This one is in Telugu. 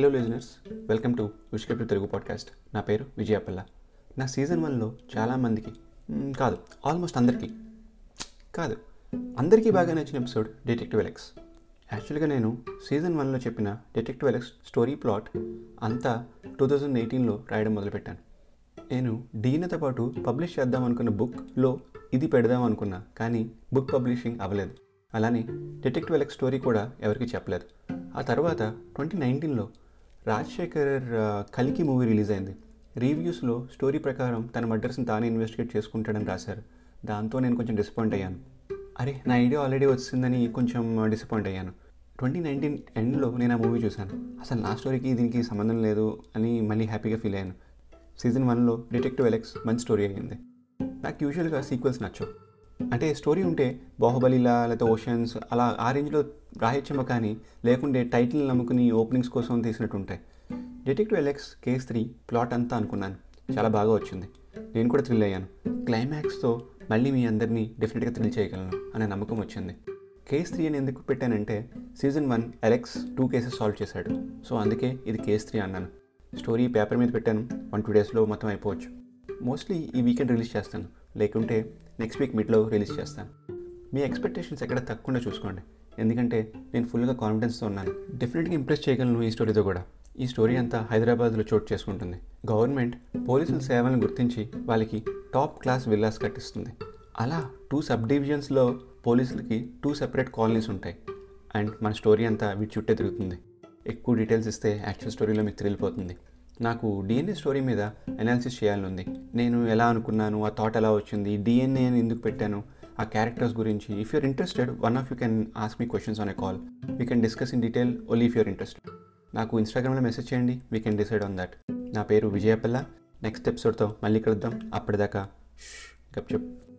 హలో లిజనర్స్ వెల్కమ్ టు విష్కెప్ తెలుగు పాడ్కాస్ట్ నా పేరు విజయపల్ల నా సీజన్ వన్లో చాలామందికి కాదు ఆల్మోస్ట్ అందరికీ కాదు అందరికీ బాగా నచ్చిన ఎపిసోడ్ డిటెక్టివ్ ఎలెక్స్ యాక్చువల్గా నేను సీజన్ వన్లో చెప్పిన డిటెక్టివ్ ఎలెక్స్ స్టోరీ ప్లాట్ అంతా టూ థౌజండ్ ఎయిటీన్లో రాయడం మొదలుపెట్టాను. నేను డీనతో పాటు పబ్లిష్ చేద్దాం అనుకున్న బుక్లో ఇది పెడదాం అనుకున్నా కానీ బుక్ పబ్లిషింగ్ అవ్వలేదు. అలానే డిటెక్టివ్ ఎలెక్స్ స్టోరీ కూడా ఎవరికి చెప్పలేదు. ఆ తర్వాత ట్వంటీ నైన్టీన్లో రాజశేఖర్ కలికి మూవీ రిలీజ్ అయింది. రివ్యూస్లో స్టోరీ ప్రకారం తన మర్డర్స్ని తానే ఇన్వెస్టిగేట్ చేసుకుంటాడని రాశారు. దాంతో నేను కొంచెం డిసప్పాయింట్ అయ్యాను. అరే నా ఐడియా ఆల్రెడీ వచ్చిందని కొంచెం డిసప్పాయింట్ అయ్యాను. ట్వంటీ నైన్టీన్ ఎండ్లో నేను ఆ మూవీ చూశాను. అసలు నా స్టోరీకి దీనికి సంబంధం లేదు అని మళ్ళీ హ్యాపీగా ఫీల్ అయ్యాను. సీజన్ వన్లో డిటెక్టివ్ ఎలెక్స్ మంచి స్టోరీ అయ్యింది. నాకు యూజువల్గా సీక్వెల్స్ నచ్చవు. అంటే స్టోరీ ఉంటే బాహుబలిలా లేకపోతే ఓషన్స్ అలా ఆ రేంజ్లో రాయొచ్చేమో కానీ లేకుంటే టైటిల్ నమ్ముకుని ఓపెనింగ్స్ కోసం తీసినట్టు ఉంటాయి detective Alex case three plot అంతా అనుకున్నాను. చాలా బాగా వచ్చింది. నేను కూడా థ్రిల్ అయ్యాను. క్లైమాక్స్తో మళ్ళీ మీ అందరినీ డెఫినెట్గా థ్రిల్ చేయగలను అనే నమ్మకం వచ్చింది. కేస్ త్రీ అని ఎందుకు పెట్టానంటే season one Alex two cases solve చేశాడు. సో అందుకే ఇది కేస్ త్రీ అన్నాను. స్టోరీ పేపర్ మీద పెట్టాను. వన్ టూ డేస్లో మొత్తం అయిపోవచ్చు. మోస్ట్లీ ఈ వీకెండ్ రిలీజ్ చేస్తాను. లేకుంటే నెక్స్ట్ వీక్ మిడ్లో రిలీజ్ చేస్తాను. మీ ఎక్స్పెక్టేషన్స్ ఎక్కడ తక్కువ చూసుకోండి. ఎందుకంటే నేను ఫుల్గా కాన్ఫిడెన్స్తో ఉన్నాను. డెఫినెట్గా ఇంప్రెస్ చేయగలను ఈ స్టోరీతో కూడా. ఈ స్టోరీ అంతా హైదరాబాద్లో చోటు చేసుకుంటుంది. గవర్నమెంట్ పోలీసుల సేవలను గుర్తించి వాళ్ళకి టాప్ క్లాస్ విల్లాస్ కట్టిస్తుంది. అలా టూ సబ్ డివిజన్స్లో పోలీసులకి టూ సెపరేట్ కాలనీస్ ఉంటాయి. అండ్ మన స్టోరీ అంతా వీటి చుట్టే తిరుగుతుంది. ఎక్కువ డీటెయిల్స్ ఇస్తే యాక్చువల్ స్టోరీలో మీకు తిరిగిపోతుంది నాకు డిఎన్ఏ స్టోరీ మీద అనాలిసిస్ చేయాలని ఉంది. నేను ఎలా అనుకున్నాను? ఆ థాట్ ఎలా వచ్చింది? డిఎన్ఏ అని ఎందుకు పెట్టాను? ఆ క్యారెక్టర్స్ గురించి if you're interested one of you can ask me questions on a call we can discuss in detail only if you're interest నాకు ఇన్స్టాగ్రామ్లో మెసేజ్ చేయండి. We can decide on that నా పేరు విజయపల్ల. నెక్స్ట్ ఎపిసోడ్తో మళ్ళీ కలుద్దాం. అప్పటిదాకా గప్ చెప్.